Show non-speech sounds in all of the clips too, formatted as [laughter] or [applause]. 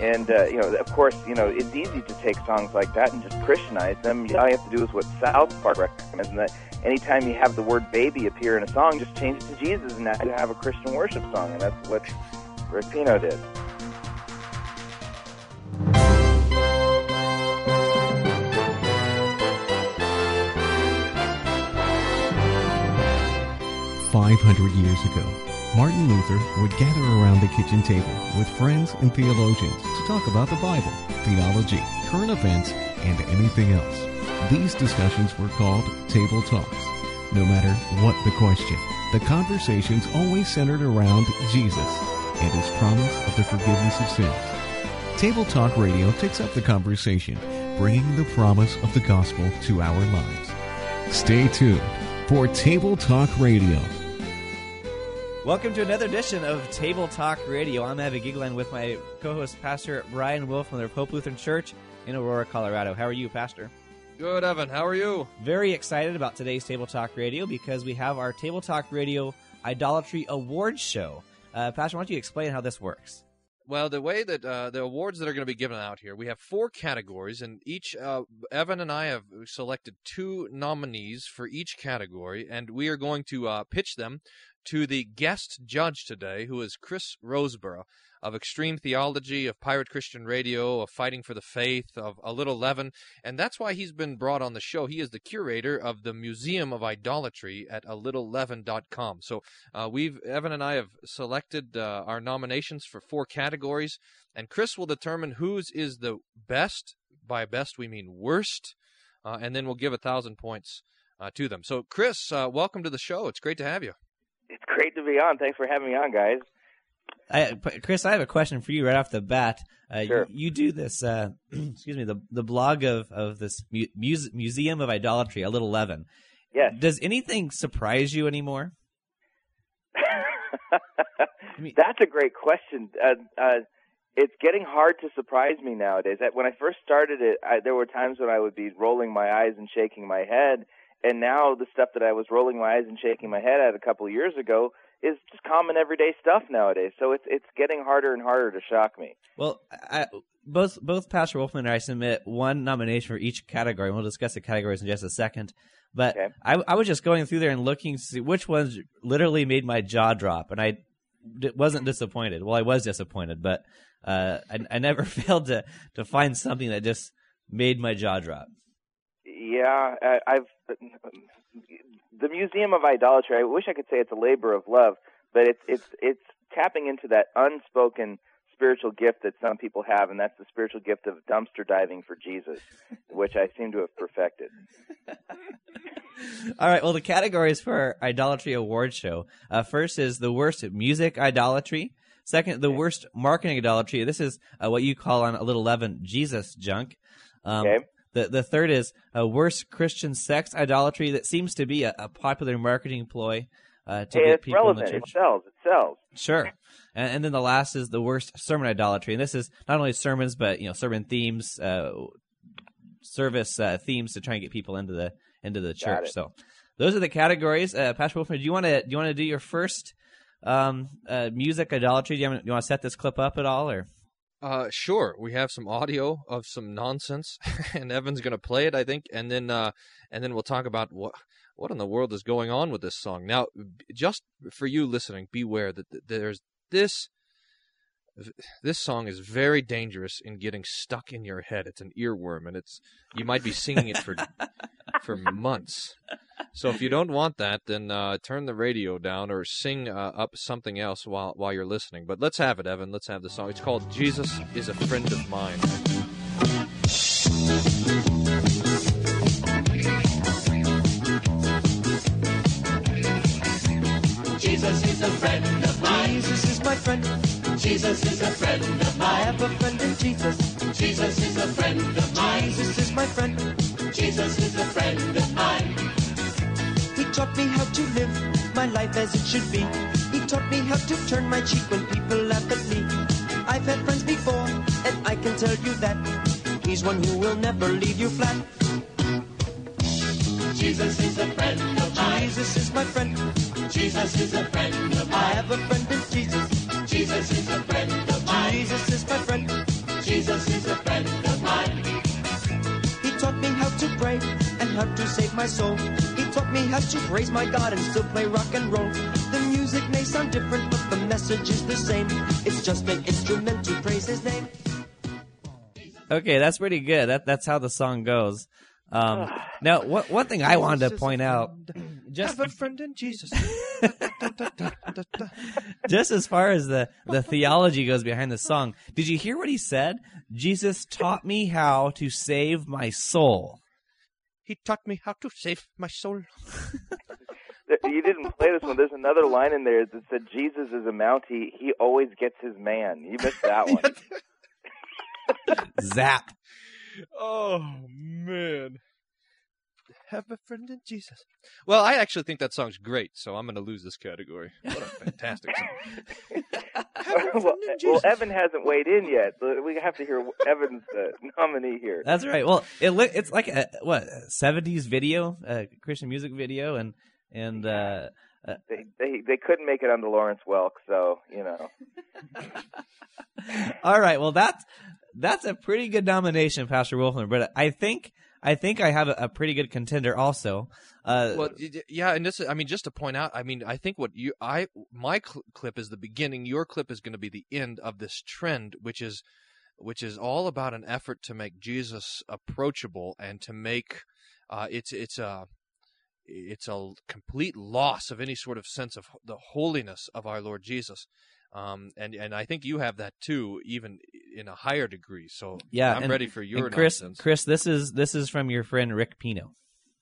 And uh, you know, of course, you know it's easy to take songs like that and just Christianize them. All you have to do is what South Park recommends, and that anytime you have the word "baby" appear in a song, just change it to Jesus, and now you have a Christian worship song, and that's what Rick Pino did. Five hundred years ago, Martin Luther would gather around the kitchen table with friends and theologians to talk about the Bible, theology, current events, and anything else. These discussions were called table talks. No matter what the question, the conversations always centered around Jesus and his promise of the forgiveness of sins. Table Talk Radio takes up the conversation, bringing the promise of the gospel to our lives. Stay tuned for Table Talk Radio. Welcome to another edition of Table Talk Radio. I'm Evan Goeglein with my co-host, Pastor Brian Wolf from the Hope Lutheran Church in Aurora, Colorado. How are you, Pastor? Good, Evan. How are you? Very excited about today's Table Talk Radio because we have our Table Talk Radio Idolatry Awards show. Uh, Pastor, why don't you explain how this works? Well, the way that uh, the awards that are going to be given out here, we have four categories, and each uh, Evan and I have selected two nominees for each category, and we are going to uh, pitch them to the guest judge today, who is Chris Rosebrough of Extreme Theology, of Pirate Christian Radio, of Fighting for the Faith, of A Little Leaven, and that's why he's been brought on the show. He is the curator of the Museum of Idolatry at a alittleleaven.com. So uh, we've Evan and I have selected uh, our nominations for four categories, and Chris will determine whose is the best. By best, we mean worst, uh, and then we'll give a thousand points uh, to them. So, Chris, uh, welcome to the show. It's great to have you. It's great to be on. Thanks for having me on, guys. I, Chris, I have a question for you right off the bat. Uh, sure. you, you, do this, uh, [clears throat] excuse me, the the blog of of this mu- muse, Museum of Idolatry, a little leaven. Yes. Does anything surprise you anymore? I [laughs] mean, That's a great question. Uh, uh, it's getting hard to surprise me nowadays. When I first started it, I, there were times when I would be rolling my eyes and shaking my head, and now the stuff that I was rolling my eyes and shaking my head at a couple of years ago is just common everyday stuff nowadays. So it's it's getting harder and harder to shock me. Well, I, both both Pastor Wolfman and I submit one nomination for each category. We'll discuss the categories in just a second. But okay. I, I was just going through there and looking to see which ones literally made my jaw drop, and I wasn't disappointed. Well, I was disappointed, but uh, I, I never [laughs] failed to to find something that just made my jaw drop. Yeah, I've the Museum of Idolatry. I wish I could say it's a labor of love, but it's it's it's tapping into that unspoken spiritual gift that some people have, and that's the spiritual gift of dumpster diving for Jesus, [laughs] which I seem to have perfected. All right. Well, the categories for our idolatry award show. Uh, first is the worst music idolatry. Second, the worst marketing idolatry. This is uh, what you call on a little leaven Jesus junk. Um, okay. The the third is a worst Christian sex idolatry that seems to be a, a popular marketing ploy uh, to hey, get people relevant. in the church. It sells. It sells. Sure. And, and, then the last is the worst sermon idolatry, and this is not only sermons but you know sermon themes, uh, service uh, themes to try and get people into the into the church. So those are the categories. Uh, Pastor Wolfman, do you want to do you want to do your first um, uh, music idolatry? Do you, do you want to set this clip up at all, or? Uh, sure. We have some audio of some nonsense, [laughs] and Evan's to play it, I think, and then uh, and then we'll talk about what what in the world is going on with this song. Now, just for you listening, beware that there's this this song is very dangerous in getting stuck in your head. It's an earworm, and it's you might be singing it for [laughs] for months. So if you don't want that, then uh, turn the radio down or sing uh, up something else while while you're listening. But let's have it, Evan. Let's have the song. It's called "Jesus Is a Friend of Mine." Jesus is a friend of mine. Jesus is my friend. Jesus is a friend of mine. I have a friend in Jesus. Jesus is a friend of mine. Jesus is my friend. Jesus is a friend of mine. He taught me how to live my life as it should be. He taught me how to turn my cheek when people laugh at me. I've had friends before, and I can tell you that he's one who will never leave you flat. Jesus is a friend of mine. Jesus is my friend. Jesus is a friend of mine. I have a friend in Jesus. Jesus is a friend of mine. Jesus is my friend. Jesus is a friend of mine. He taught me how to pray and how to save my soul. He taught me how to praise my God and still play rock and roll. The music may sound different, but the message is the same. It's just an instrument to praise his name. Okay, that's pretty good. That, that's how the song goes. Um, now, what, one thing I wanted to point out, just Have a friend in Jesus. [laughs] just as far as the the theology goes behind the song, did you hear what he said? Jesus taught me how to save my soul. he taught me how to save my soul. [laughs] You didn't play this one. There's another line in there that said Jesus is a Mountie. He always gets his man. You missed that [laughs] one. Zap. Oh man. Have a friend in Jesus. Well, I actually think that song's great, so I'm going to lose this category. What a fantastic song. [laughs] well, well, Evan hasn't weighed in yet. So we have to hear Evan's uh, nominee here. That's right. Well, it li- it's like a what seventies video, a Christian music video, and and uh, They, they they couldn't make it under Lawrence Welk, so you know. [laughs] all right. Well, that's that's a pretty good nomination, Pastor Wolfman. But I think I think I have a, a pretty good contender also. Uh, well, yeah, and this, I mean, just to point out, I mean, I think what you, I, my cl- clip is the beginning. Your clip is going to be the end of this trend, which is, which is all about an effort to make Jesus approachable and to make, uh, it's, it's a, it's a complete loss of any sort of sense of the holiness of our Lord Jesus. Um, and and I think you have that too, even in a higher degree. So yeah, I'm and- ready for your Chris. nonsense. Chris, this is this is from your friend Rick Pino.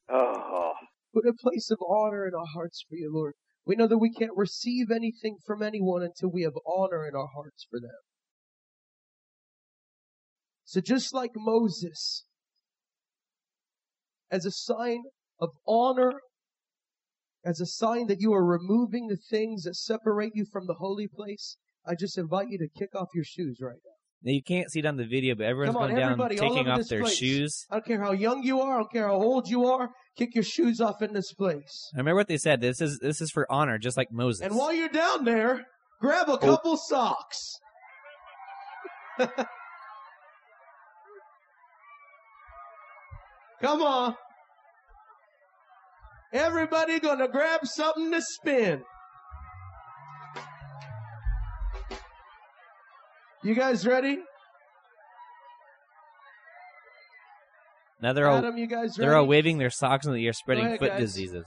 Oh, Put a place of honor in our hearts for you, Lord. We know that we can't receive anything from anyone until we have honor in our hearts for them. So just like Moses, as a sign of honor, as a sign that you are removing the things that separate you from the holy place, I just invite you to kick off your shoes right now. Now you can't see it on the video, but everyone's Come on, going down taking off their place. shoes. I don't care how young you are, I don't care how old you are, kick your shoes off in this place. I remember what they said. This is this is for honor, just like Moses. And while you're down there, grab a oh. couple socks. [laughs] Come on. Everybody gonna grab something to spin. You guys ready? now they're all Adam, you guys ready? they're all waving their socks in the air, spreading ahead, foot guys. diseases.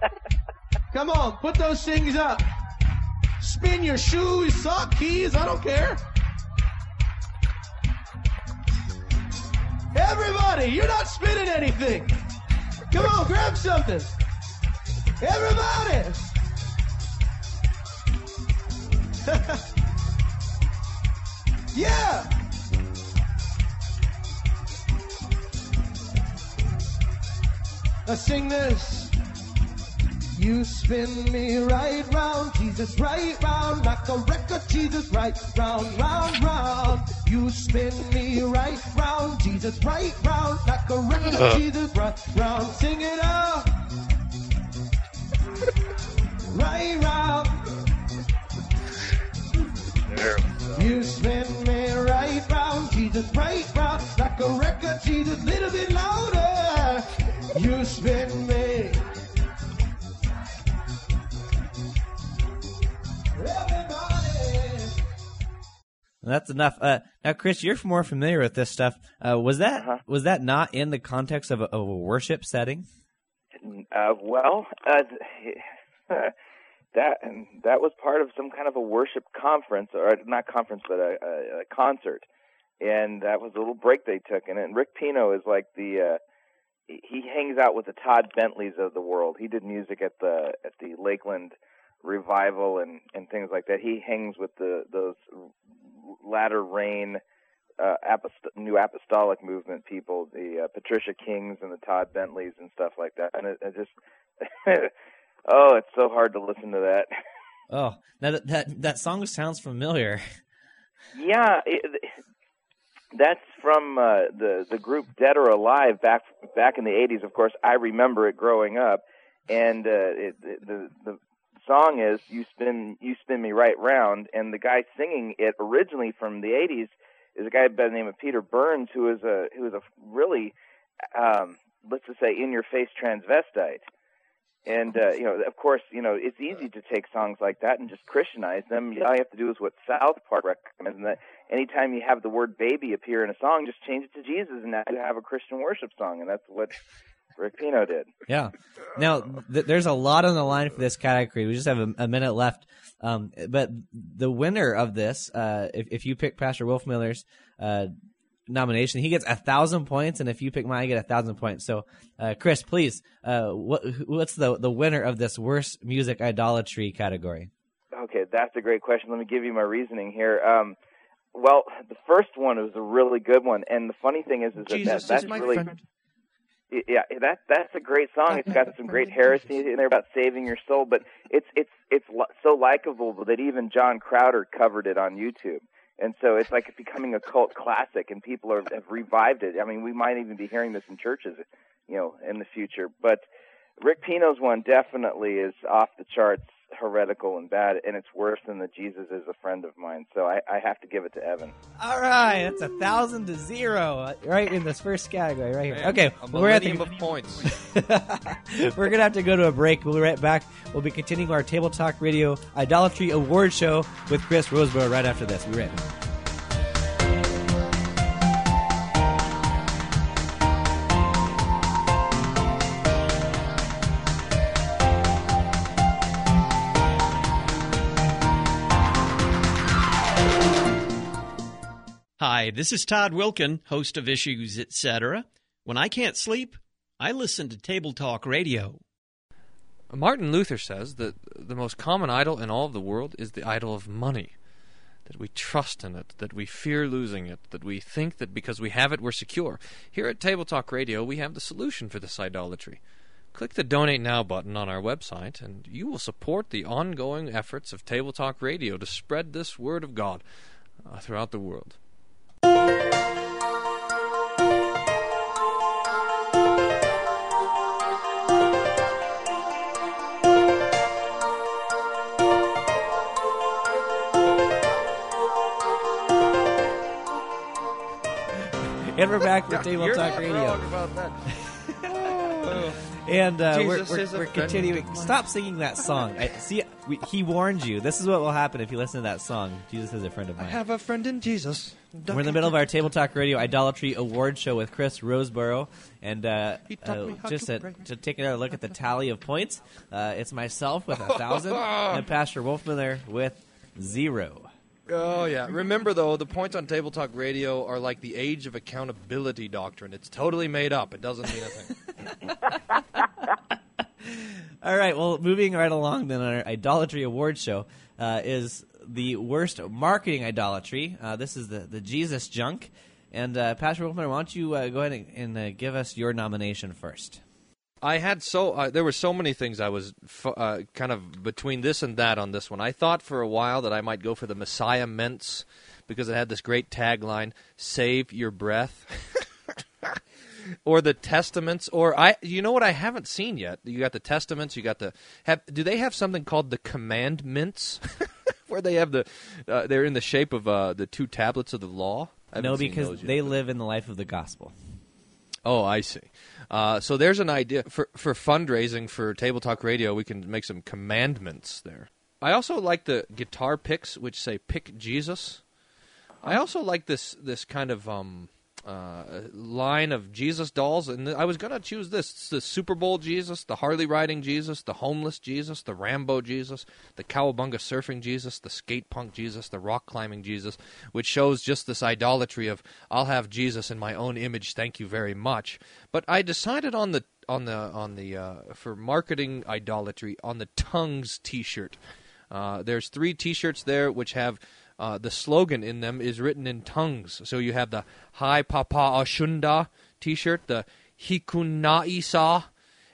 [laughs] Come on, put those things up. Spin your shoes, sock keys, I don't care. Everybody, you're not spinning anything. Come on, grab something. Everybody. [laughs] yeah. Let's sing this. You spin me right round, Jesus, right round, like a record, Jesus, right round, round, round. You spin me right round, Jesus, right round, like a record, uh. Jesus, right round. Sing it out. Right round. You spin me right round, Jesus, right round, like a record, Jesus, little bit louder. You spin me. That's enough. Uh, now, Chris, you're more familiar with this stuff. Uh, was that Uh-huh. was that not in the context of a, of a worship setting? Uh, well, uh, [laughs] that that was part of some kind of a worship conference, or not conference, but a, a, a concert, and that was a little break they took. And, and Rick Pino is like the uh, he he hangs out with the Todd Bentleys of the world. He did music at the at the Lakeland revival and and things like that. He hangs with the those latter rain uh, apost- new apostolic movement people, the uh, Patricia Kings and the Todd Bentleys and stuff like that. And it, it just, [laughs] oh, it's so hard to listen to that. Oh, now that that, that song sounds familiar. Yeah, it, that's from uh, the the group Dead or Alive back back in the '80s. Of course, I remember it growing up, and uh, it, the the song is "You Spin You Spin Me Right Round," and the guy singing it originally from the '80s is a guy by the name of Peter Burns, who is a who is a really um, let's just say, in-your-face transvestite. And uh, you know, of course, you know, it's easy to take songs like that and just Christianize them. All you have to do is what South Park recommends, and that anytime you have the word "baby" appear in a song, just change it to Jesus, and now you have a Christian worship song, and that's what Rick Pino did. Yeah. Now, th- there's a lot on the line for this category. We just have a, a minute left. Um, but the winner of this, uh, if, if you pick Pastor Wolfmueller's uh, nomination, he gets a thousand points, and if you pick mine, I get a thousand points. So, uh, Chris, please, uh, what what's the the winner of this worst music idolatry category? Okay, that's a great question. Let me give you my reasoning here. Um, well, the first one was a really good one, and the funny thing is, is that, Jesus that that's is my really friend. Yeah, that that's a great song. It's got some great [laughs] heresy in there about saving your soul, but it's it's it's so likable that even John Crowder covered it on YouTube, and so it's like it's becoming a cult classic, and people are, have revived it. I mean, we might even be hearing this in churches, you know, in the future. But Rick Pino's one definitely is off the charts, heretical and bad, and it's worse than the Jesus is a friend of mine. So I, I have to give it to Evan. All right, that's a thousand to zero, right in this first category, right here. Man, Okay, a we're at millennium the of points. [laughs] We're gonna have to go to a break. We'll be right back. We'll be continuing our Table Talk Radio Idolatry Award Show with Chris Rosebrough right after this. We're be right back. Hi, this is Todd Wilken, host of Issues Etc. When I can't sleep, I listen to Table Talk Radio. Martin Luther says that the most common idol in all of the world is the idol of money. That we trust in it, that we fear losing it, that we think that because we have it, we're secure. Here at Table Talk Radio, we have the solution for this idolatry. Click the Donate Now button on our website, and you will support the ongoing efforts of Table Talk Radio to spread this Word of God uh, throughout the world. And we're back with Table [laughs] You're Talk Radio. wrong about that. [laughs] And uh, we're, Jesus we're, is we're continuing. Stop singing that song. I, see, we, he warned you. This is what will happen if you listen to that song. Jesus is a friend of mine. I have a friend in Jesus. We're in the middle of our Table Talk Radio Idolatry Award Show with Chris Rosebrough, and uh, uh, just to to, pray. to take another look at the tally of points, uh, it's myself with a [laughs] thousand and Pastor Wolfmueller with zero. Oh yeah. Remember though, the points on Table Talk Radio are like the age of accountability doctrine. It's totally made up. It doesn't mean a thing. [laughs] [laughs] All right, well, moving right along then, our Idolatry Award Show uh, is the worst marketing idolatry. Uh, this is the, the Jesus junk. And uh, Pastor Wolfmueller, why don't you uh, go ahead and, and uh, give us your nomination first? I had so uh, there were so many things I was kind of between this and that on this one. I thought for a while that I might go for the Messiah mints because it had this great tagline: "Save your breath." [laughs] or the testaments or i you know what i haven't seen yet you got the testaments you got the have do they have something called the commandments [laughs] where they have the uh, they're in the shape of uh, the two tablets of the law No, because yet, they but- live in the life of the gospel. Oh, I see. Uh, so there's an idea for for fundraising for Table Talk Radio. We can make some commandments there. I also like the guitar picks, which say "Pick Jesus." I also like this this kind of um, uh, line of Jesus dolls, and I was gonna choose this: it's the Super Bowl Jesus, the Harley riding Jesus, the homeless Jesus, the Rambo Jesus, the cowabunga surfing Jesus, the skate punk Jesus, the rock climbing Jesus, which shows just this idolatry of I'll have Jesus in my own image, thank you very much. But I decided on the on the on the uh, for marketing idolatry on the tongues T-shirt. Uh, there's three T-shirts there which have uh, the slogan in them is written in tongues. So you have the Hi Papa Ashunda T-shirt, the Hikunaisa,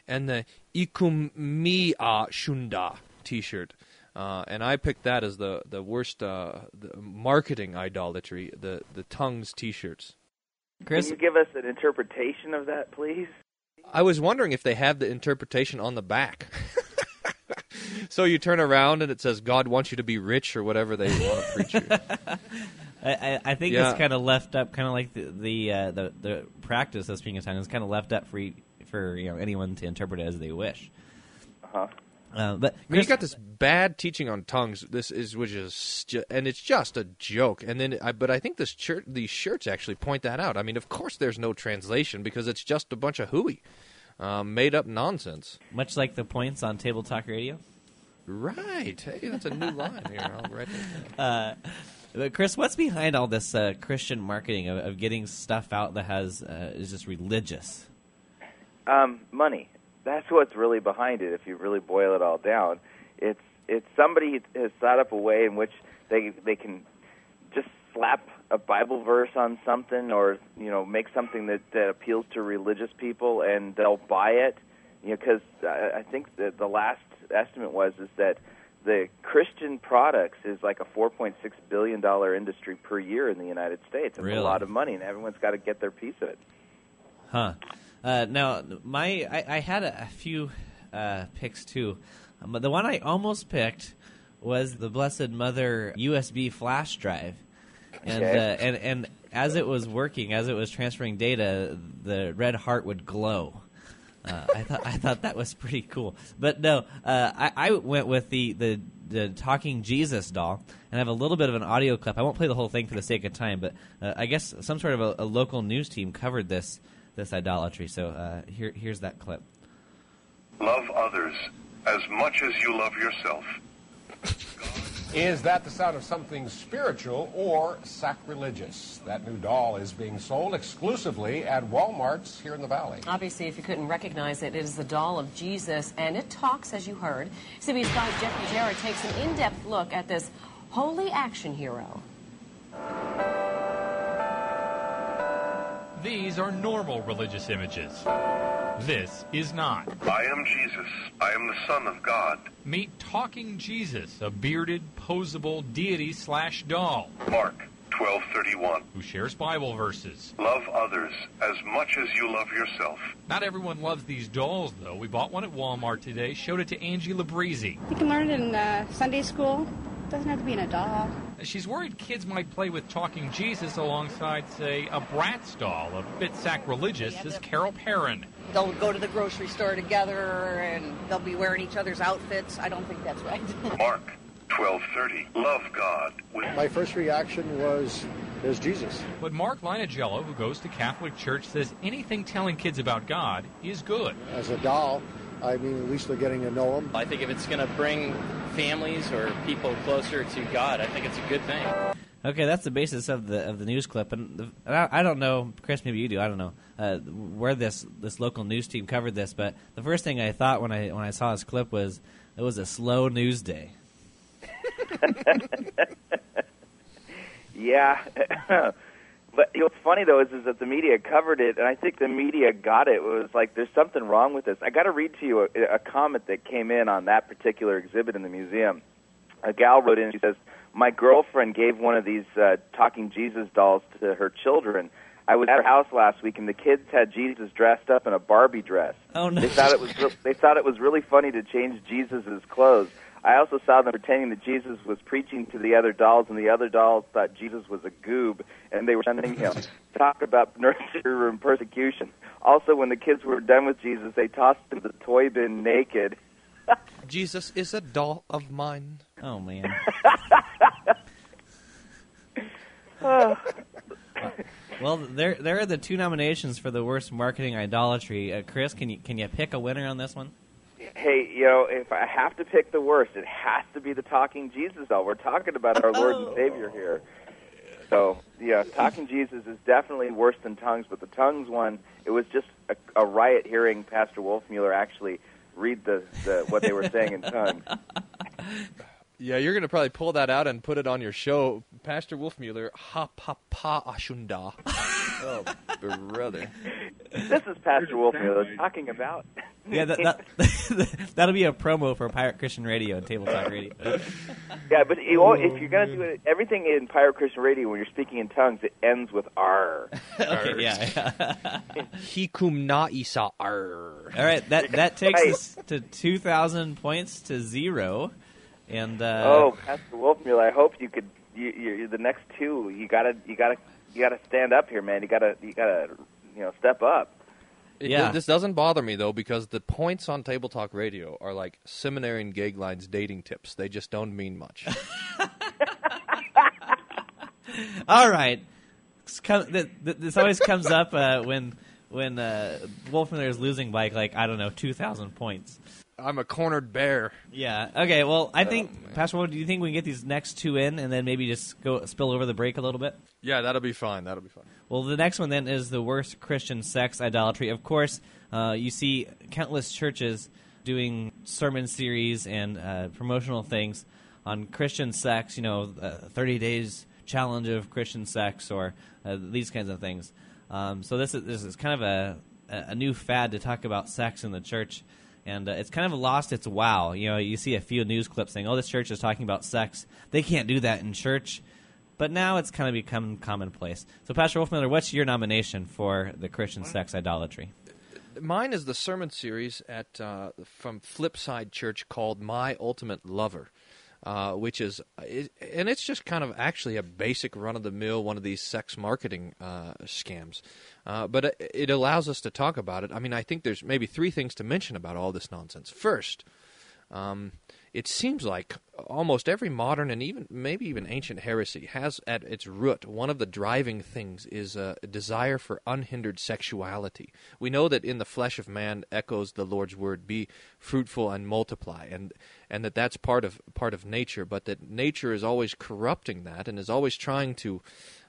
and the Ikumia Shunda T-shirt. Uh, and I picked that as the the worst uh, the marketing idolatry, the the tongues T-shirts. Chris, Can you give us an interpretation of that, please? I was wondering if they have the interpretation on the back. [laughs] [laughs] so you turn around and it says God wants you to be rich or whatever they want to [laughs] preach you. I, I, I think Yeah. it's kind of left up, kind of like the the, uh, the the practice of speaking in tongues is kind of left up for for you know anyone to interpret it as they wish. Uh-huh. Uh, but I mean, you got this bad teaching on tongues. This is which is and it's just a joke. And then, I, but I think this shirt, these shirts actually point that out. I mean, of course, there's no translation because it's just a bunch of hooey, um, made up nonsense. much like the points on Table Talk Radio. Right? Hey, that's a new line here. I'll write that down. Uh, but Chris, what's behind all this uh, Christian marketing of, of getting stuff out that has uh, is just religious? Um, money. That's what's really behind it. If you really boil it all down, it's it's somebody has thought up a way in which they they can just slap a Bible verse on something, or you know, make something that, that appeals to religious people, and they'll buy it. You know, because I, I think that the last estimate was is that the Christian products is like a 4.6 billion dollar industry per year in the United States. It's Really? a lot of money, and everyone's got to get their piece of it. Huh. Uh, now, my I, I had a, a few uh, picks too, um, but the one I almost picked was the Blessed Mother USB flash drive, and Okay. uh, and and as it was working, as it was transferring data, the red heart would glow. Uh, I thought I thought that was pretty cool, but no, uh, I, I went with the, the the talking Jesus doll, and I have a little bit of an audio clip. I won't play the whole thing for the sake of time, but uh, I guess some sort of a, a local news team covered this this idolatry. So uh, here here's that clip. Love others as much as you love yourself. [laughs] Is that the sound of something spiritual or sacrilegious? That new doll is being sold exclusively at Walmart's here in the Valley. Obviously, if you couldn't recognize it, it is the doll of Jesus, and it talks, as you heard. CBS 5's Jeffrey Jarrett takes an in-depth look at this holy action hero. These are normal religious images. This is not. I am Jesus. I am the Son of God. Meet Talking Jesus, a bearded, posable deity slash doll Mark 12:31. who shares Bible verses. Love others as much as you love yourself. Not everyone loves these dolls, though. We bought one at Walmart today, showed it to Angie Labreezy. You can learn it in uh, Sunday school. doesn't have to be in a doll. She's worried kids might play with Talking Jesus alongside, say, a Bratz doll, a bit sacrilegious as Carol Perrin. They'll go to the grocery store together and they'll be wearing each other's outfits. I don't think that's right. [laughs] Mark 12:30. Love God with My first reaction was, there's Jesus. But Mark Linagello, who goes to Catholic Church, says anything telling kids about God is good. As a doll, I mean, at least they're getting to know him. I think if it's going to bring families or people closer to God, I think it's a good thing. Okay, that's the basis of the of the news clip, and, the, and I, I don't know, Chris, maybe you do. I don't know uh, where this this local news team covered this, but the first thing I thought when I when I saw this clip was it was a slow news day. [laughs] Yeah. [laughs] but what's funny though is, is that the media covered it, and I think the media got it. It was like, there's something wrong with this. I got to read to you a, a comment that came in on that particular exhibit in the museum. A gal wrote in. She says, "My girlfriend gave one of these uh, talking Jesus dolls to her children." I was at her house last week, and the kids had Jesus dressed up in a Barbie dress. Oh no! They thought it was re- they thought it was really funny to change Jesus's clothes. I also saw them pretending that Jesus was preaching to the other dolls, and the other dolls thought Jesus was a goob, and they were sending him. [laughs] Talk about nursery room persecution. Also, when the kids were done with Jesus, they tossed him the toy bin naked. [laughs] Jesus is a doll of mine. Oh man. [laughs] Well, there there are the two nominations for the worst marketing idolatry. Uh, Chris, can you can you pick a winner on this one? Hey, you know, if I have to pick the worst, it has to be the talking Jesus doll. We're talking about our Lord and Savior here. So, yeah, talking Jesus is definitely worse than tongues, but the tongues one, it was just a, a riot hearing Pastor Wolfmueller actually read the, the what they were saying in tongues. [laughs] Yeah, you're going to probably pull that out and put it on your show. Pastor Wolfmueller. ha pa pa ashunda. [laughs] oh, brother. This is Pastor Wolfmueller talking about. [laughs] Yeah, that, that [laughs] that'll be a promo for Pirate Christian Radio and Table Talk Radio. Yeah, but you know, if you're going to do it, everything in Pirate Christian Radio, when you're speaking in tongues, it ends with R. okay, yeah. Hikum na isa ar. All right, that that takes us to two thousand points to zero, and uh, oh, Pastor Wolfmueller, I hope you could. You, you, you're the next two. You gotta, you gotta, you gotta stand up here, man. You gotta, you gotta, you know, step up. It- Yeah. This doesn't bother me though because the points on Table Talk Radio are like seminary and gay lines dating tips. They just don't mean much. [laughs] All right. Come- th- th- This always comes up uh, when when uh, Wolfmueller is losing by like I don't know two thousand points. I'm a cornered bear. Yeah. Okay. Well, I Oh, think Pastor. Wood, do you think we can get these next two in and then maybe just go spill over the break a little bit? yeah, that'll be fine. That'll be fine. Well, the next one then is the worst Christian sex idolatry. Of course, uh, you see countless churches doing sermon series and uh, promotional things on Christian sex. You know, uh, thirty days challenge of Christian sex or uh, these kinds of things. Um, so this is this is kind of a a new fad to talk about sex in the church. And uh, it's kind of lost its wow. You know, you see a few news clips saying, "Oh, this church is talking about sex. They can't do that in church." But now it's kind of become commonplace. So, Pastor Wolfmueller, what's your nomination for the Christian sex idolatry? Mine is the sermon series at uh, from Flipside Church called "My Ultimate Lover," uh, which is, and it's just kind of actually a basic run of the mill one of these sex marketing uh, scams. Uh, but it, allows us to talk about it. I mean, I think there's maybe three things to mention about all this nonsense. First, um, it seems like almost every modern and even maybe even ancient heresy has at its root one of the driving things is a desire for unhindered sexuality. We know that in the flesh of man echoes the Lord's word, "Be fruitful and multiply," and and that that's part of part of nature, but that nature is always corrupting that and is always trying to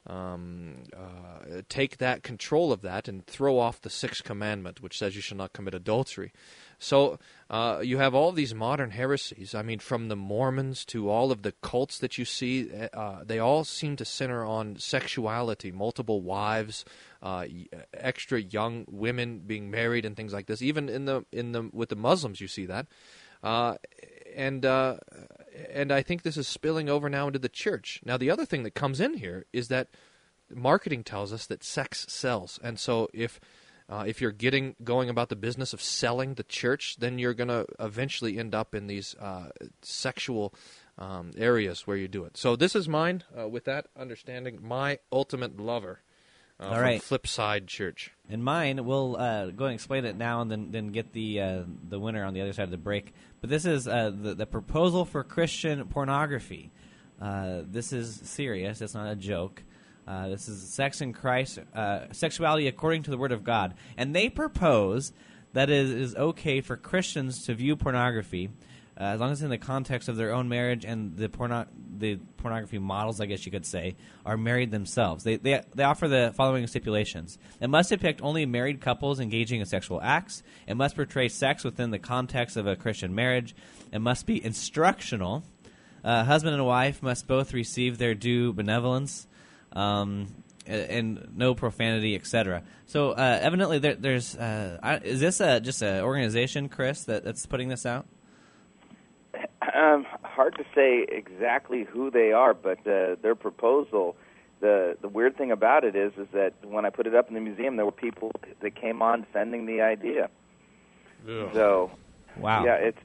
um, uh, take that control of that and throw off the sixth commandment, which says you shall not commit adultery. So uh, you have all these modern heresies. I mean, from the Mormons to all of the cults that you see, uh, they all seem to center on sexuality, multiple wives, uh, extra young women being married, and things like this. Even in the in the with the Muslims, you see that. Uh, and uh, and I think this is spilling over now into the church. Now, the other thing that comes in here is that marketing tells us that sex sells, and so if uh, if you're getting going about the business of selling the church, then you're going to eventually end up in these uh, sexual um, areas where you do it. So this is mine. Uh, with that understanding, my ultimate lover. Uh, All from right. Flipside Church. And mine, we'll uh, go and explain it now, and then then get the uh, the winner on the other side of the break. But this is uh, the the proposal for Christian pornography. Uh, this is serious. It's not a joke. Uh, this is sex in Christ, uh, sexuality according to the Word of God, and they propose that it is okay for Christians to view pornography. Uh, as long as in the context of their own marriage and the porno- the pornography models, I guess you could say, are married themselves. They, they, they offer the following stipulations. It must depict only married couples engaging in sexual acts. It must portray sex within the context of a Christian marriage. It must be instructional. Uh, husband and wife must both receive their due benevolence. Um, and no profanity, etc. So uh, evidently, there, there's uh, is this a, just an organization, Chris, that, that's putting this out? Um, hard to say exactly who they are, but uh, their proposal. The the weird thing about it is, is that when I put it up in the museum, there were people that came on defending the idea. So, Wow. yeah, it's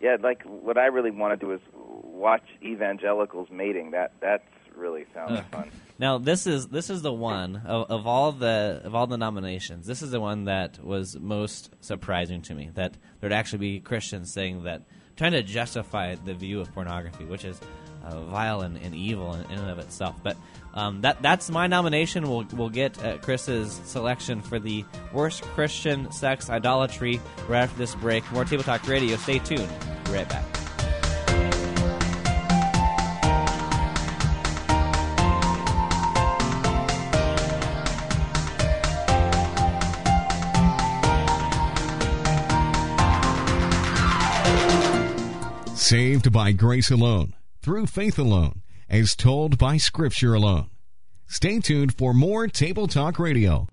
yeah. Like what I really want to do is watch evangelicals mating. That that's really sounds fun. Now this is this is the one of, of all the of all the nominations. This is the one that was most surprising to me. That there'd actually be Christians saying that trying to justify the view of pornography, which is uh, vile and, and evil in, in and of itself. But um, that that's my nomination. We'll we'll get uh, Chris's selection for the worst Christian sex idolatry right after this break. More Table Talk Radio. Stay tuned. Be right back. Saved by grace alone, through faith alone, as told by Scripture alone. Stay tuned for more Table Talk Radio.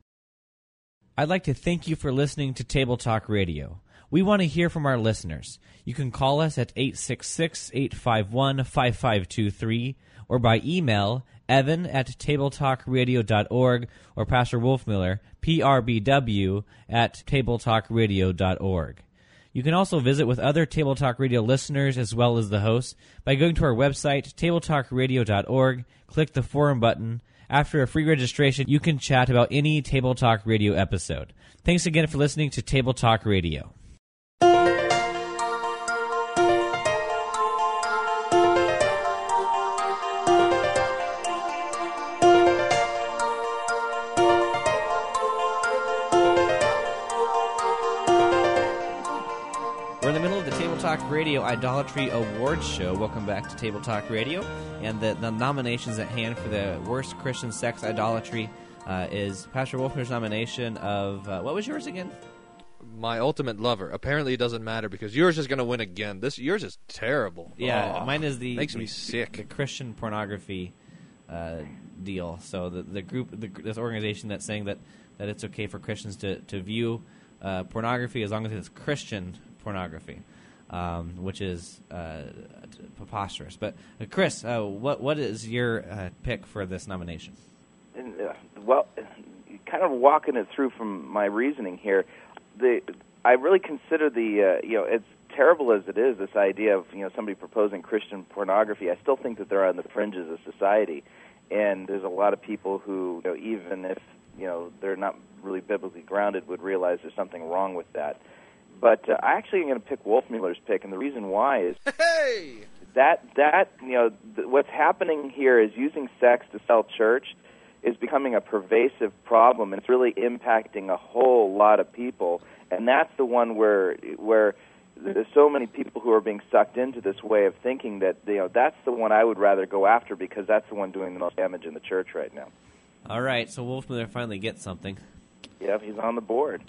I'd like to thank you for listening to Table Talk Radio. We want to hear from our listeners. You can call us at 866 851 5523 or by email evan at tabletalkradio.org or Pastor Wolfmueller, PRBW, at tabletalkradio.org. You can also visit with other Table Talk Radio listeners as well as the hosts by going to our website, tabletalkradio.org, click the forum button, After a free registration, you can chat about any Table Talk Radio episode. Thanks again for listening to Table Talk Radio. Radio Idolatry Awards show. Welcome back to Table Talk Radio. And the, the nominations at hand for the worst Christian sex idolatry uh, is Pastor Wolfner's nomination of uh, what was yours again? My ultimate lover. Apparently, it doesn't matter because yours is going to win again. This yours is terrible. Yeah, Oh, mine is the makes the- me sick. The Christian pornography uh, deal. So the the group, the, this organization that's saying that, that it's okay for Christians to to view uh, pornography as long as it's Christian pornography, um, which is uh, preposterous. But uh, Chris, uh, what what is your uh, pick for this nomination? And, uh, well, kind of walking it through from my reasoning here, the I really consider the you know it's terrible as it is this idea of you know somebody proposing Christian pornography. I still think that they're on the fringes of society, and there's a lot of people who you know even if you know they're not really biblically grounded would realize there's something wrong with that. But uh, I actually am going to pick Wolfmueller's pick, and the reason why is Hey! that that you know th- what's happening here is using sex to sell church is becoming a pervasive problem and it's really impacting a whole lot of people and that's the one where where there's so many people who are being sucked into this way of thinking that you know that's the one I would rather go after because that's the one doing the most damage in the church right now. All right, so Wolfmueller finally gets something. Yeah, he's on the board.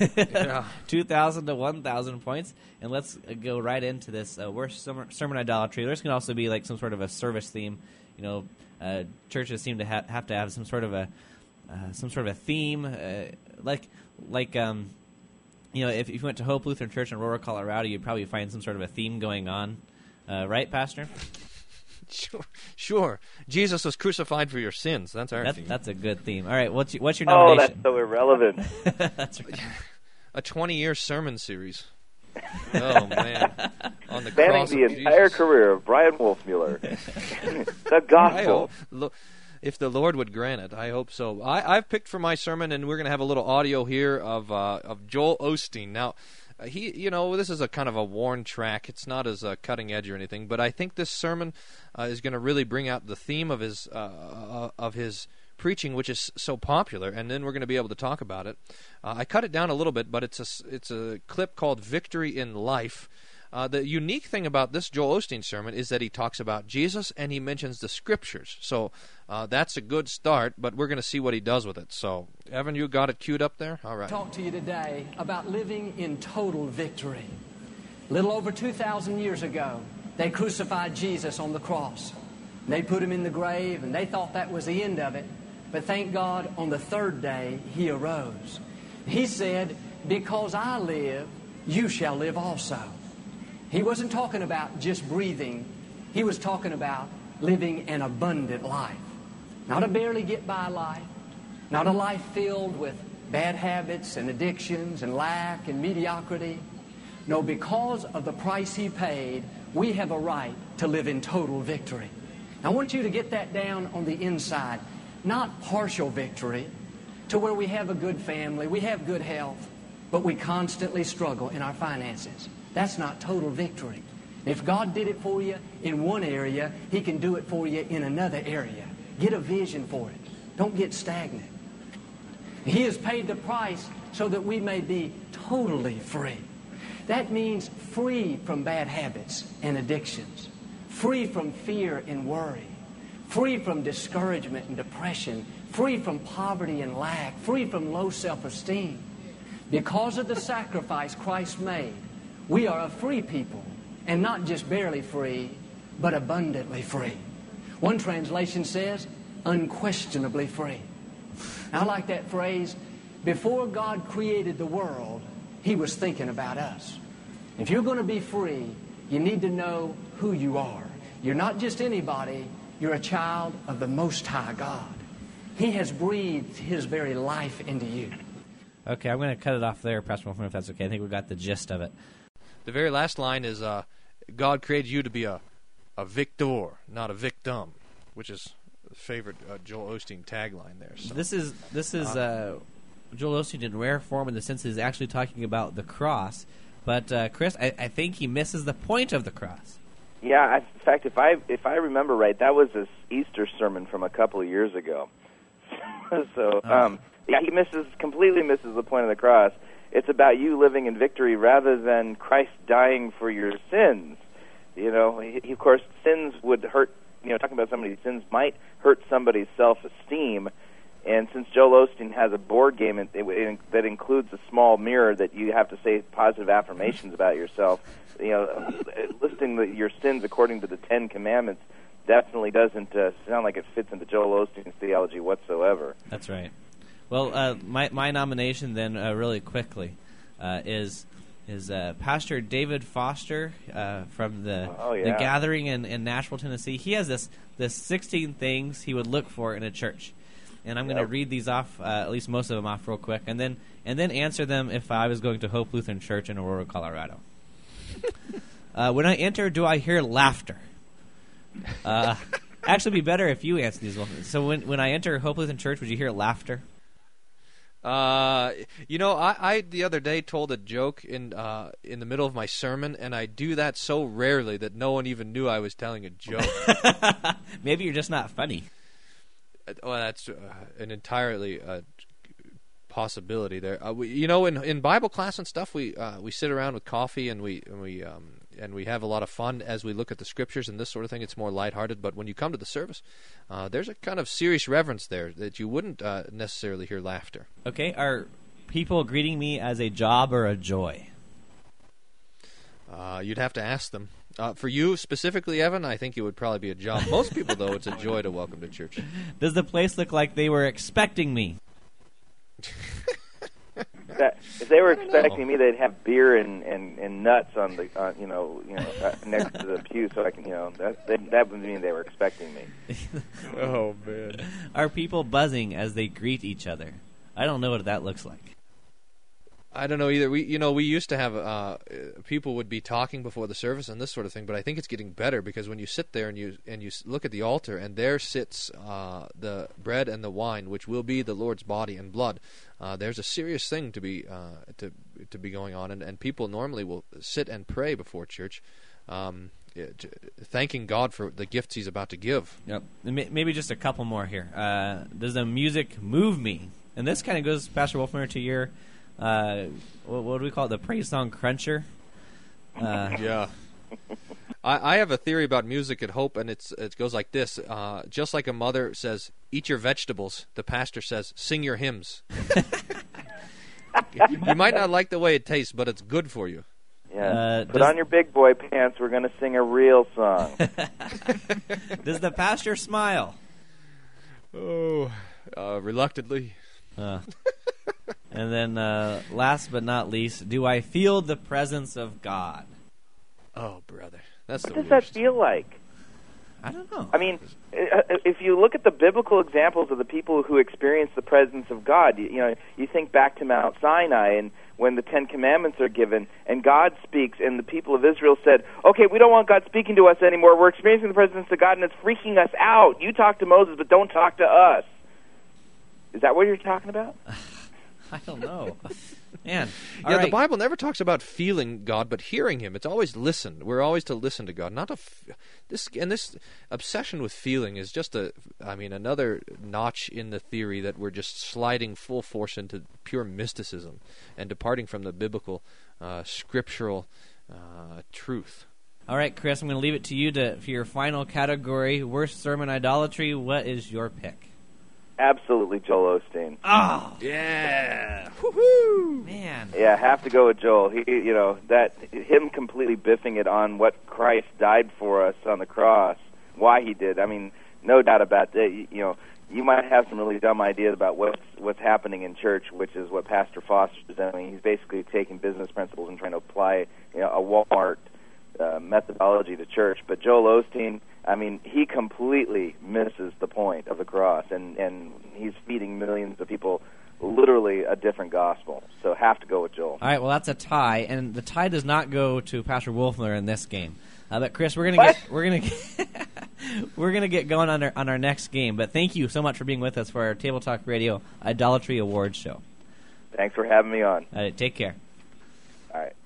[laughs] Two thousand to one thousand points, and let's go right into this uh, worst sermon, idolatry. There's can also be like some sort of a service theme. You know, uh, churches seem to ha- have to have some sort of a uh, some sort of a theme, uh, like like um, you know, if, if you went to Hope Lutheran Church in Aurora, Colorado, you'd probably find some sort of a theme going on, uh, right, Pastor? Sure, sure. Jesus was crucified for your sins. That's our That, theme. that's a good theme. All right, what's your, what's your Oh, nomination? that's so irrelevant. [laughs] that's right. [laughs] A 20-year sermon series. Oh man, on the Spanning cross the of entire Jesus. career of Brian Wolfmueller, [laughs] the gospel. hope, if the Lord would grant it, I hope so. I, I've picked for my sermon, and we're going to have a little audio here of uh, of Joel Osteen. Now, uh, he, you know, this is a kind of a worn track. It's not as uh, cutting edge or anything, but I think this sermon uh, is going to really bring out the theme of his uh, uh, of his preaching, which is so popular, and then we're going to be able to talk about it. I cut it down a little bit, but it's a it's a clip called "Victory in Life." Uh, the unique thing about this Joel Osteen sermon is that he talks about Jesus and he mentions the scriptures. So uh, that's a good start, but we're going to see what he does with it. So, Evan, you got it queued up there? All right. talk to you today about living in total victory. A Little over 2,000 years ago, they crucified Jesus on the cross. They put him in the grave, and they thought that was the end of it. But thank God, on the third day, he arose. He said, Because I live, you shall live also. He wasn't talking about just breathing, he was talking about living an abundant life. Not a barely get by life, not a life filled with bad habits and addictions and lack and mediocrity. No, because of the price he paid, we have a right to live in total victory. I want you to get that down on the inside, not partial victory, to where we have a good family, we have good health, but we constantly struggle in our finances. That's not total victory. If God did it for you in one area, He can do it for you in another area. Get a vision for it. Don't get stagnant. He has paid the price so that we may be totally free. That means free from bad habits and addictions, free from fear and worry, free from discouragement and depression, free from poverty and lack, free from low self esteem. Because of the sacrifice Christ made, we are a free people, and not just barely free, but abundantly free. One translation says, unquestionably free. I like that phrase. Before God created the world, He was thinking about us. If you're going to be free, you need to know who you are. You're not just anybody, you're a child of the Most High God. He has breathed His very life into you. Okay, I'm going to cut it off there, Pastor Wolfman, if that's okay. I think we got the gist of it. The very last line is uh, God created you to be a, a victor, not a victim, which is favorite uh, Joel Osteen tagline there. So. This is this is uh, Joel Osteen in rare form in the sense he's actually talking about the cross. But uh, Chris, I, I think he misses the point of the cross. Yeah, I, in fact, if I if I remember right, that was his Easter sermon from a couple of years ago. [laughs] so, um, yeah, he misses completely misses the point of the cross. It's about you living in victory rather than Christ dying for your sins. You know, he, of course, sins would hurt. You know, talking about somebody's sins might hurt somebody's self-esteem. And since Joel Osteen has a board game it, that includes a small mirror that you have to say positive affirmations about yourself, you know, [laughs] listing the, your sins according to the Ten Commandments definitely doesn't uh, sound like it fits into Joel Osteen's theology whatsoever. That's right. Well, uh, my my nomination then, uh, really quickly, uh, is is uh, Pastor David Foster uh, from the oh, yeah. the Gathering in, in Nashville, Tennessee. He has this this 16 things he would look for in a church, and I'm going to read these off, uh, at least most of them off, real quick, and then and then answer them if I was going to Hope Lutheran Church in Aurora, Colorado. [laughs] uh, when I enter, do I hear laughter? Uh, [laughs] actually, be better if you answer these. ones. So when when I enter Hope Lutheran Church, would you hear laughter? Uh, you know, I, I the other day told a joke in uh, in the middle of my sermon, and I do that so rarely that no one even knew I was telling a joke. [laughs] Maybe you're just not funny. Uh, well, that's uh, an entirely uh, possibility there. Uh, we, you know, in in Bible class and stuff, we uh, we sit around with coffee and we and we um, and we have a lot of fun as we look at the scriptures and this sort of thing. It's more lighthearted, but when you come to the service, uh, there's a kind of serious reverence there that you wouldn't uh, necessarily hear laughter. Okay, are people greeting me as a job or a joy? Uh, you'd have to ask them. Uh, for you specifically, Evan, I think it would probably be a job. [laughs] Most people, though, it's a joy to welcome to church. Does the place look like they were expecting me? [laughs] That, if they were expecting me, they'd have beer and, and, and nuts on the uh, you know you know uh, next to the [laughs] pew, so I can you know that they, that would mean they were expecting me. [laughs] oh man, Are people buzzing as they greet each other? I don't know what that looks like. I don't know either. We, you know, we used to have uh, uh, people would be talking before the service and this sort of thing, but I think it's getting better because when you sit there and you and you look at the altar, and there sits uh, the bread and the wine, which will be the Lord's body and blood. Uh, there's a serious thing to be uh, to to be going on, and, and people normally will sit and pray before church, um, yeah, thanking God for the gifts He's about to give. Yep. Maybe just a couple more here. Uh, does the music move me? And this kind of goes, Pastor Wolfmueller, to your uh, what, what do we call it? The praise song cruncher. Uh, [laughs] yeah. [laughs] I, I have a theory about music at Hope, and it's it goes like this: uh, just like a mother says, "Eat your vegetables," the pastor says, "Sing your hymns." [laughs] you might not like the way it tastes, but it's good for you. Yeah. Uh, Put does- on your big boy pants. We're going to sing a real song. does the pastor smile? Oh, uh, reluctantly. Uh, and then, uh, last but not least, do I feel the presence of God? Oh, brother, that's what the does worst. that feel like? I don't know. I mean, uh, if you look at the biblical examples of the people who experience the presence of God, you, you know, you think back to Mount Sinai and when the Ten Commandments are given, and God speaks, and the people of Israel said, "Okay, we don't want God speaking to us anymore. We're experiencing the presence of God, and it's freaking us out. You talk to Moses, but don't talk to us." Is that what you're talking about? [laughs] [laughs] I don't know. Man, all yeah, the. Bible never talks about feeling God, but hearing Him. It's always listen. We're always to listen to God, not to f- this. And this obsession with feeling is just a, I mean, another notch in the theory that we're just sliding full force into pure mysticism and departing from the biblical, uh, scriptural uh, truth. All right, Chris, I'm going to leave it to you to for your final category, worst sermon idolatry. What is your pick? Absolutely, Joel Osteen. Oh, yeah, man. Yeah, have to go with Joel. He, you know, that him completely biffing it on what Christ died for us on the cross, why he did. I mean, no doubt about that. You, you know, you might have some really dumb ideas about what's what's happening in church, which is what Pastor Foster is doing. He's basically taking business principles and trying to apply, you know, a Walmart uh, methodology to church. But Joel Osteen, I mean, he completely misses the point of the cross, and and he's feeding millions of people literally a different gospel. So have to go with Joel. All right, well that's a tie, and the tie does not go to Pastor Wolfmueller in this game. Uh, but Chris, we're gonna What? get we're gonna get, [laughs] we're gonna get going on our on our next game. But thank you so much for being with us for our Table Talk Radio Idolatry Awards show. Thanks for having me on. All right, take care.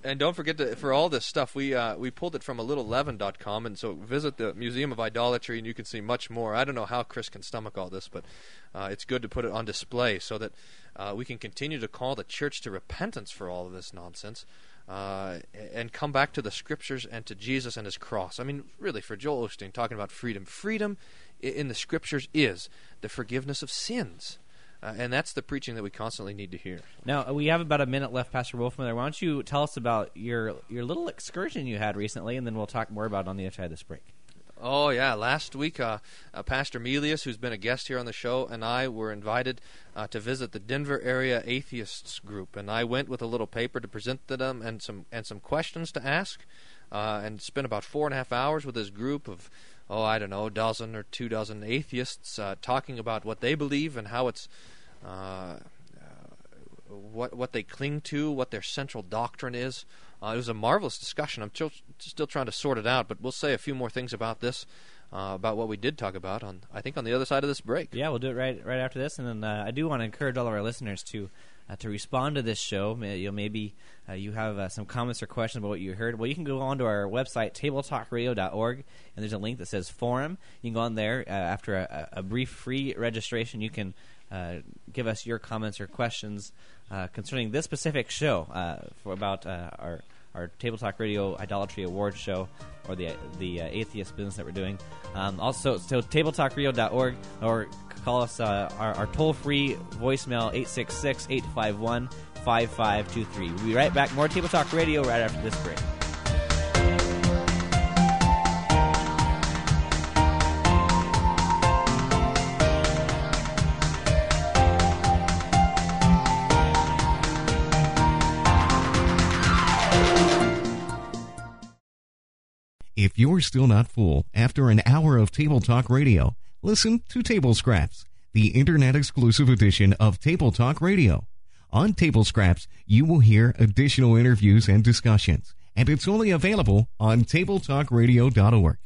And don't forget to, for all this stuff, we uh, we pulled it from a littleleaven.com, and so visit the Museum of Idolatry, and you can see much more. I don't know how Chris can stomach all this, but uh, it's good to put it on display so that uh, we can continue to call the church to repentance for all of this nonsense. Uh, and come back to the scriptures and to Jesus and his cross. I mean, really, for Joel Osteen, talking about freedom, freedom in the scriptures is the forgiveness of sins. Uh, and that's the preaching that we constantly need to hear. Now uh, we have about a minute left, Pastor Wolfmueller. Why don't you tell us about your your little excursion you had recently, and then we'll talk more about it on the other side of this break. Oh yeah, last week uh, uh, Pastor Melius, who's been a guest here on the show, and I were invited uh, to visit the Denver area atheists group, and I went with a little paper to present to them and some and some questions to ask, uh, and spent about four and a half hours with this group of oh I don't know, a dozen or two dozen atheists uh, talking about what they believe and how it's uh, what what they cling to, what their central doctrine is. Uh, it was a marvelous discussion. I'm still, still trying to sort it out, but we'll say a few more things about this, uh, about what we did talk about on I think on the other side of this break. Yeah, we'll do it right right after this, and then uh, I do want to encourage all of our listeners to. Uh, to respond to this show, you know, maybe uh, you have uh, some comments or questions about what you heard. Well, you can go on to our website, tabletalkradio.org, and there's a link that says forum. You can go on there after a, a brief free registration. You can uh, give us your comments or questions uh, concerning this specific show uh, for about uh, our our Table Talk Radio Idolatry Awards show or the the uh, atheist business that we're doing. Um, also, so tabletalkradio.org or call us our, our toll free voicemail 866 851 5523. We'll be right back. More Table Talk Radio right after this break. If you're still not full after an hour of Table Talk Radio, listen to Table Scraps, the internet exclusive edition of Table Talk Radio. On Table Scraps, you will hear additional interviews and discussions, and it's only available on tabletalkradio.org.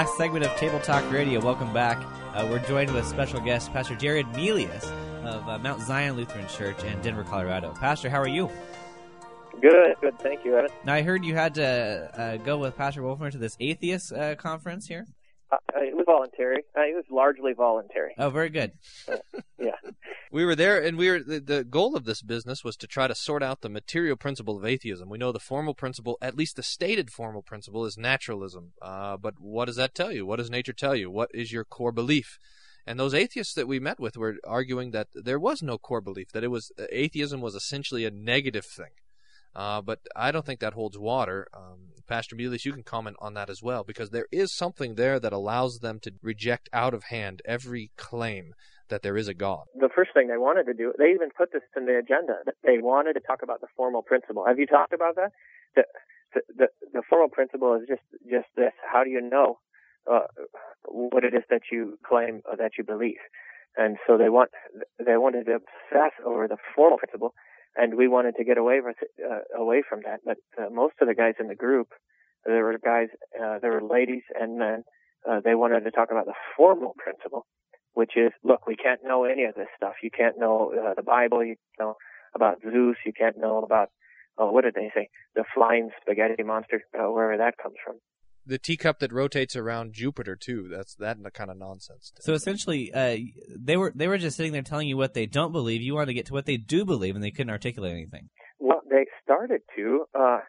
Last segment of Table Talk Radio. Welcome back. Uh, we're joined with special guest, Pastor Jared Melius of uh, Mount Zion Lutheran Church in Denver, Colorado. Pastor, how are you? Good, good. Thank you, Evan. Now, I heard you had to uh, go with Pastor Wolfmueller to this atheist uh, conference here. Uh, was voluntary. Uh, it was largely voluntary. Oh, very good. yeah. [laughs] We were there, and we were. The, the, goal of this business was to try to sort out the material principle of atheism. We know the formal principle, at least the stated formal principle, is naturalism. Uh, but what does that tell you? What does nature tell you? What is your core belief? And those atheists that we met with were arguing that there was no core belief, that it was atheism was essentially a negative thing. Uh, but I don't think that holds water. Um, Pastor Melius, you can comment on that as well, because there is something there that allows them to reject out of hand every claim that there is a God. The first thing they wanted to do, they even put this in the agenda. They wanted to talk about the formal principle. Have you talked about that? The the, the, the formal principle is just just this: how do you know uh, what it is that you claim or that you believe? And so they want they wanted to obsess over the formal principle and we wanted to get away with uh, away from that. But uh, most of the guys in the group, there were guys, uh, there were ladies and men. Uh, they wanted to talk about the formal principle, which is, look, we can't know any of this stuff. You can't know uh, the Bible. You know about Zeus. You can't know about, oh, what did they say? The flying spaghetti monster, uh, wherever that comes from the teacup that rotates around Jupiter too. That's that kind of nonsense. So essentially, uh, they were they were just sitting there telling you what they don't believe. You wanted to get to what they do believe, and they couldn't articulate anything. Well, they started to. Uh,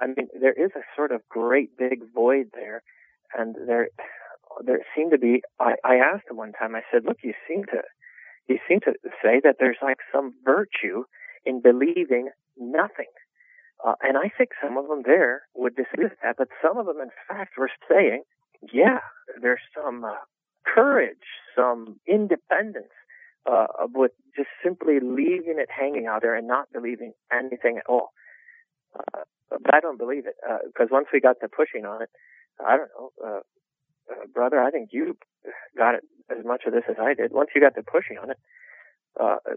I mean, there is a sort of great big void there, and there there seemed to be. I, I asked them one time. I said, "Look, you seem to you seem to say that there's like some virtue in believing nothing." Uh, and I think some of them there would disagree with that, but some of them, in fact, were saying, yeah, there's some uh, courage, some independence uh, with just simply leaving it hanging out there and not believing anything at all. Uh, but I don't believe it because uh, once we got to pushing on it, I don't know. Uh, uh, brother, I think you got it as much of this as I did. Once you got to pushing on it,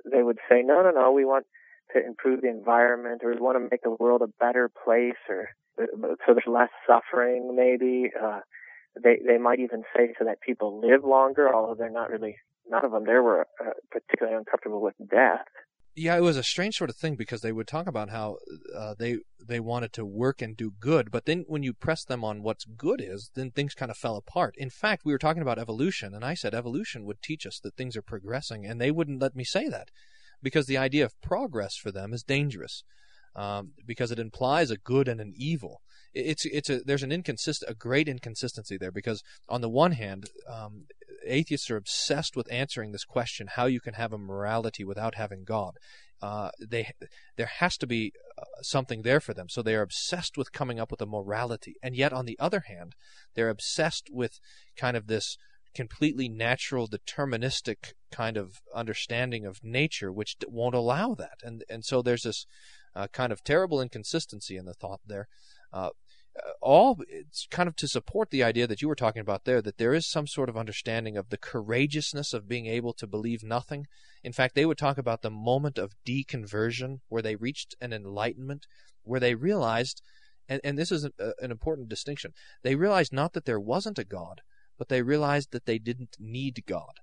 they would say, no, no, no, we want to improve the environment or we want to make the world a better place or uh, so there's less suffering maybe. Uh, they, they might even say so that people live longer, although they're not really, none of them there were uh, particularly uncomfortable with death yeah, it was a strange sort of thing because they would talk about how uh, they they wanted to work and do good, but then when you press them on what's good is, then things kind of fell apart. In fact, we were talking about evolution, and I said evolution would teach us that things are progressing, and they wouldn't let me say that because the idea of progress for them is dangerous um, because it implies a good and an evil. It's it's a there's an inconsistent a great inconsistency there because on the one hand, um, atheists are obsessed with answering this question: how you can have a morality without having God. Uh, they there has to be uh, something there for them, so they are obsessed with coming up with a morality. And yet, on the other hand, they're obsessed with kind of this completely natural, deterministic kind of understanding of nature, which won't allow that. And and so there's this uh, kind of terrible inconsistency in the thought there. Uh, all it's kind of to support the idea that you were talking about there that there is some sort of understanding of the courageousness of being able to believe nothing. In fact, they would talk about the moment of deconversion where they reached an enlightenment, where they realized, and, and this is a, an important distinction, they realized not that there wasn't a God, but they realized that they didn't need God.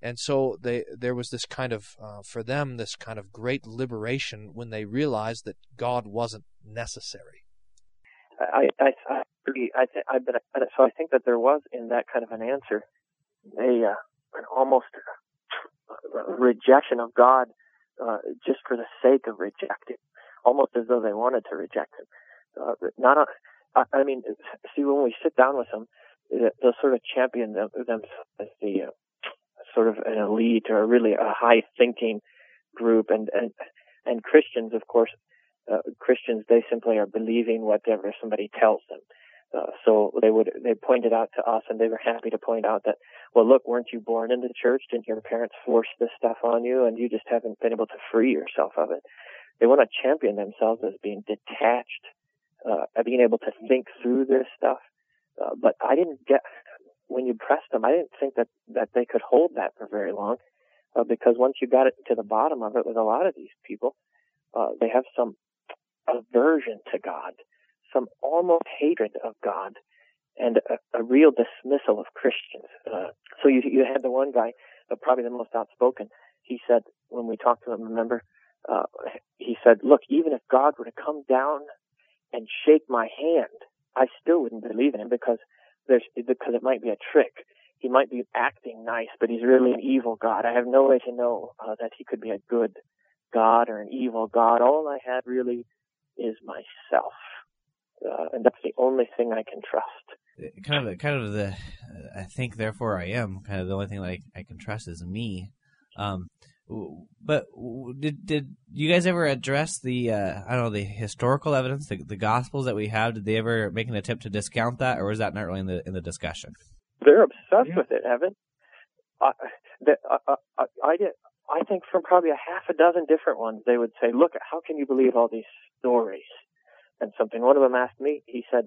And so they, there was this kind of, uh, for them, this kind of great liberation when they realized that God wasn't necessary. I I I agree. I th- I but so I think that there was in that kind of an answer a uh, an almost rejection of God uh, just for the sake of rejecting, almost as though they wanted to reject him. Uh, not a, I, I mean, see when we sit down with them, they'll sort of champion them, them as the uh, sort of an elite or really a high thinking group, and and and Christians, of course, uh, Christians, they simply are believing whatever somebody tells them. Uh, so they would they pointed out to us, and they were happy to point out that, well, look, weren't you born into the church? Didn't your parents force this stuff on you, and you just haven't been able to free yourself of it? They want to champion themselves as being detached, uh, being able to think through this stuff. Uh, but I didn't get when you pressed them. I didn't think that that they could hold that for very long, uh, because once you got it to the bottom of it with a lot of these people, uh, they have some aversion to God, some almost hatred of God, and a, a real dismissal of Christians. Uh, so you you had the one guy, uh, probably the most outspoken. He said when we talked to him, remember, uh, he said, "Look, even if God were to come down and shake my hand, I still wouldn't believe in him because there's because it might be a trick." He might be acting nice, but he's really an evil God. I have no way to know uh, that he could be a good God or an evil God. All I had really is myself, uh, and that's the only thing I can trust. Kind of, the, kind of the, I think, therefore I am. Kind of the only thing that I, I can trust is me. Um, but did did you guys ever address the uh, I don't know the historical evidence, the, the Gospels that we have? Did they ever make an attempt to discount that, or was that not really in the in the discussion? They're obsessed yeah. with it, Evan. I, the, I, I, I did. I think from probably a half a dozen different ones, they would say, "Look, how can you believe all these stories and something. One of them asked me, he said,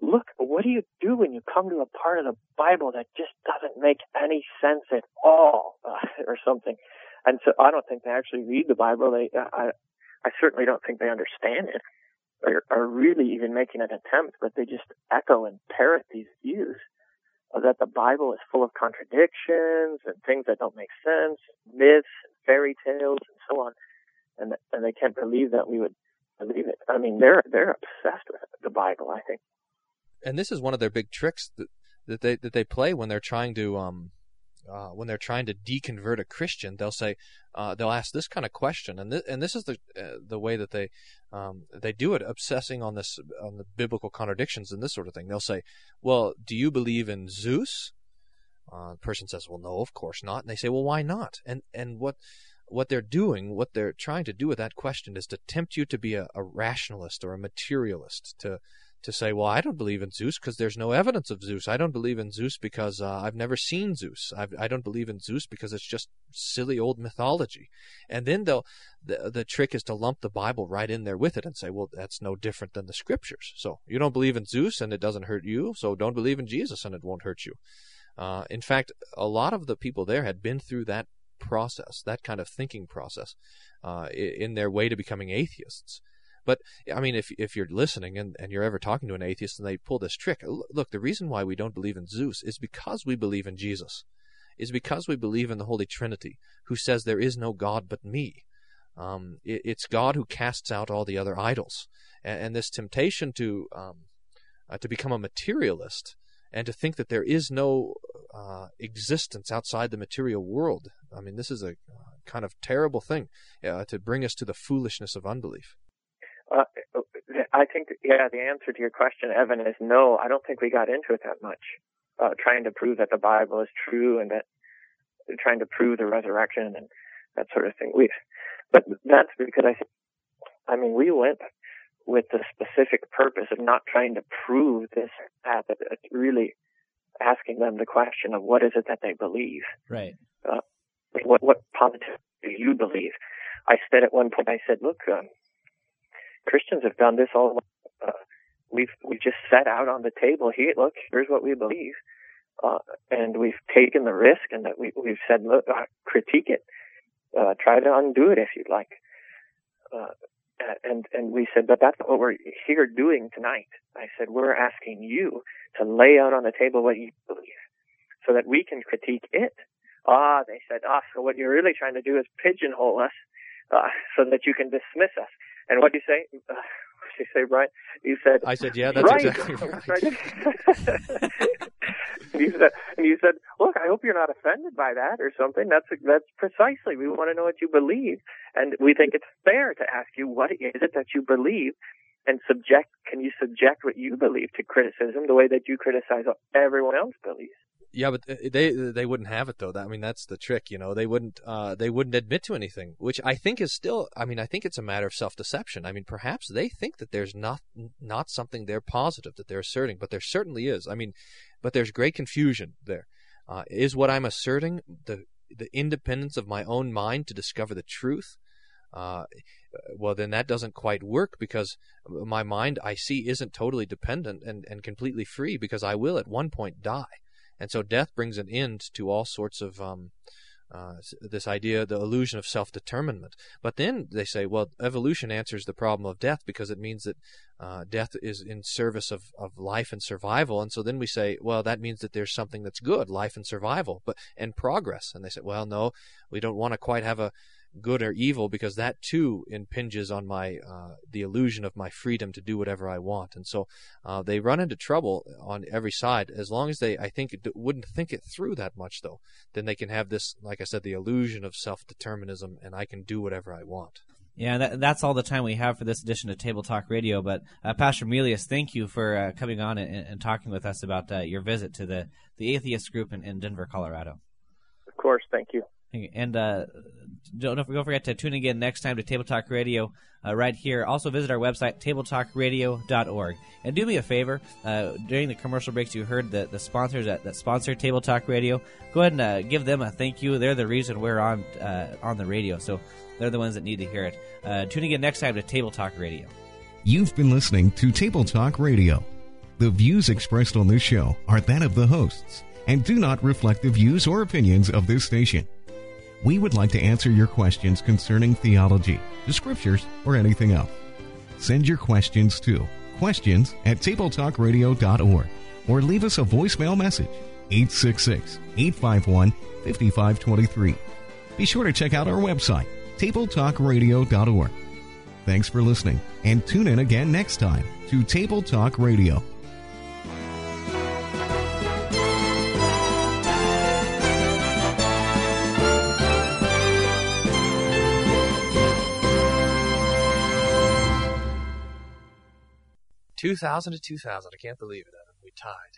look, what do you do when you come to a part of the Bible that just doesn't make any sense at all, uh, [laughs] or something? And so I don't think they actually read the Bible. They, I, I certainly don't think they understand it, or are really even making an attempt. But they just echo and parrot these views that the Bible is full of contradictions and things that don't make sense, myths, fairy tales, and so on. And and they can't believe that we would believe it. I mean, they're they're obsessed with the Bible. I think. And this is one of their big tricks that that they that they play when they're trying to um uh, when they're trying to deconvert a Christian, they'll say uh, they'll ask this kind of question, and this, and this is the uh, the way that they um, they do it, obsessing on this on the biblical contradictions and this sort of thing. They'll say, "Well, do you believe in Zeus?" Uh, the person says, "Well, no, of course not." And they say, "Well, why not?" And and what what they're doing, what they're trying to do with that question is to tempt you to be a, a rationalist or a materialist, to to say, well, I don't believe in Zeus because there's no evidence of Zeus. I don't believe in Zeus because uh, I've never seen Zeus. I've, I do not believe in Zeus because it's just silly old mythology. And then they'll the the trick is to lump the Bible right in there with it and say, well, that's no different than the Scriptures. So you don't believe in Zeus and it doesn't hurt you. So don't believe in Jesus and it won't hurt you. Uh, in fact, a lot of the people there had been through that process, that kind of thinking process, uh, in their way to becoming atheists. But I mean, if if you're listening and, and you're ever talking to an atheist and they pull this trick, look, the reason why we don't believe in Zeus is because we believe in Jesus, is because we believe in the Holy Trinity, who says there is no God but me. Um, it, it's God who casts out all the other idols, and, and this temptation to um, uh, to become a materialist and to think that there is no uh, existence outside the material world. I mean, this is a uh, kind of terrible thing uh, to bring us to the foolishness of unbelief. Uh, I think, yeah, the answer to your question, Evan, is no. I don't think we got into it that much, uh, trying to prove that the Bible is true and that trying to prove the resurrection and that sort of thing. We, but that's because I, I mean, we went with the specific purpose of not trying to prove this, that, but really asking them the question of what is it that they believe. Right. Uh, what what positive do you believe? I said at one point, I said, look, um, Christians have done this all. Uh, we've we just set out on the table. Here, look, here's what we believe, uh, and we've taken the risk, and that we we've said, look, uh, critique it, uh, try to undo it if you'd like. Uh, and and we said, but that's what we're here doing tonight. I said, we're asking you to lay out on the table what you believe, so that we can critique it. Ah, they said, ah, so what you're really trying to do is pigeonhole us, uh, so that you can dismiss us. And what do you say? Uh, what did you say, Bryan? You said. I said, yeah, that's right. exactly [laughs] right. [laughs] and you said, and you said, look, I hope you're not offended by that or something. That's that's precisely. We want to know what you believe, and we think it's fair to ask you what is it that you believe, and subject. Can you subject what you believe to criticism the way that you criticize everyone else believes? Yeah, but they they wouldn't have it though. I mean, that's the trick, you know. They wouldn't uh, they wouldn't admit to anything, which I think is still. I mean, I think it's a matter of self deception. I mean, perhaps they think that there's not not something they're positive that they're asserting, but there certainly is. I mean, but there's great confusion there. Uh, is what I'm asserting the the independence of my own mind to discover the truth? Uh, well, then that doesn't quite work because my mind I see isn't totally dependent and, and completely free because I will at one point die. And so death brings an end to all sorts of um, uh, this idea, the illusion of self determinment. But then they say, well, evolution answers the problem of death because it means that uh, death is in service of, of life and survival. And so then we say, well, that means that there's something that's good, life and survival, but and progress. And they say, well, no, we don't want to quite have a good or evil because that too impinges on my uh, the illusion of my freedom to do whatever I want and so uh, they run into trouble on every side as long as they I think wouldn't think it through that much though then they can have this like I said the illusion of self-determinism and I can do whatever I want yeah, that, that's all the time we have for this edition of Table Talk Radio. But uh, Pastor Melius, thank you for uh, coming on and, and, talking with us about uh, your visit to the, the atheist group in, in Denver, Colorado. Of course, thank you. And uh, don't, don't forget to tune in again next time to Table Talk Radio uh, right here. Also visit our website, tabletalkradio.org. And do me a favor, uh, during the commercial breaks you heard the, the sponsors that, that sponsor Table Talk Radio. Go ahead and uh, give them a thank you. They're the reason we're on uh, on the radio, so they're the ones that need to hear it. Uh, tune in next time to Table Talk Radio. You've been listening to Table Talk Radio. The views expressed on this show are that of the hosts and do not reflect the views or opinions of this station we would like to answer your questions concerning theology, the scriptures, or anything else. Send your questions to questions at tabletalkradio.org or leave us a voicemail message 866 851 5523. Be sure to check out our website, tabletalkradio.org. Thanks for listening and tune in again next time to Table Talk Radio. 2000 to 2000. I can't believe it. We tied.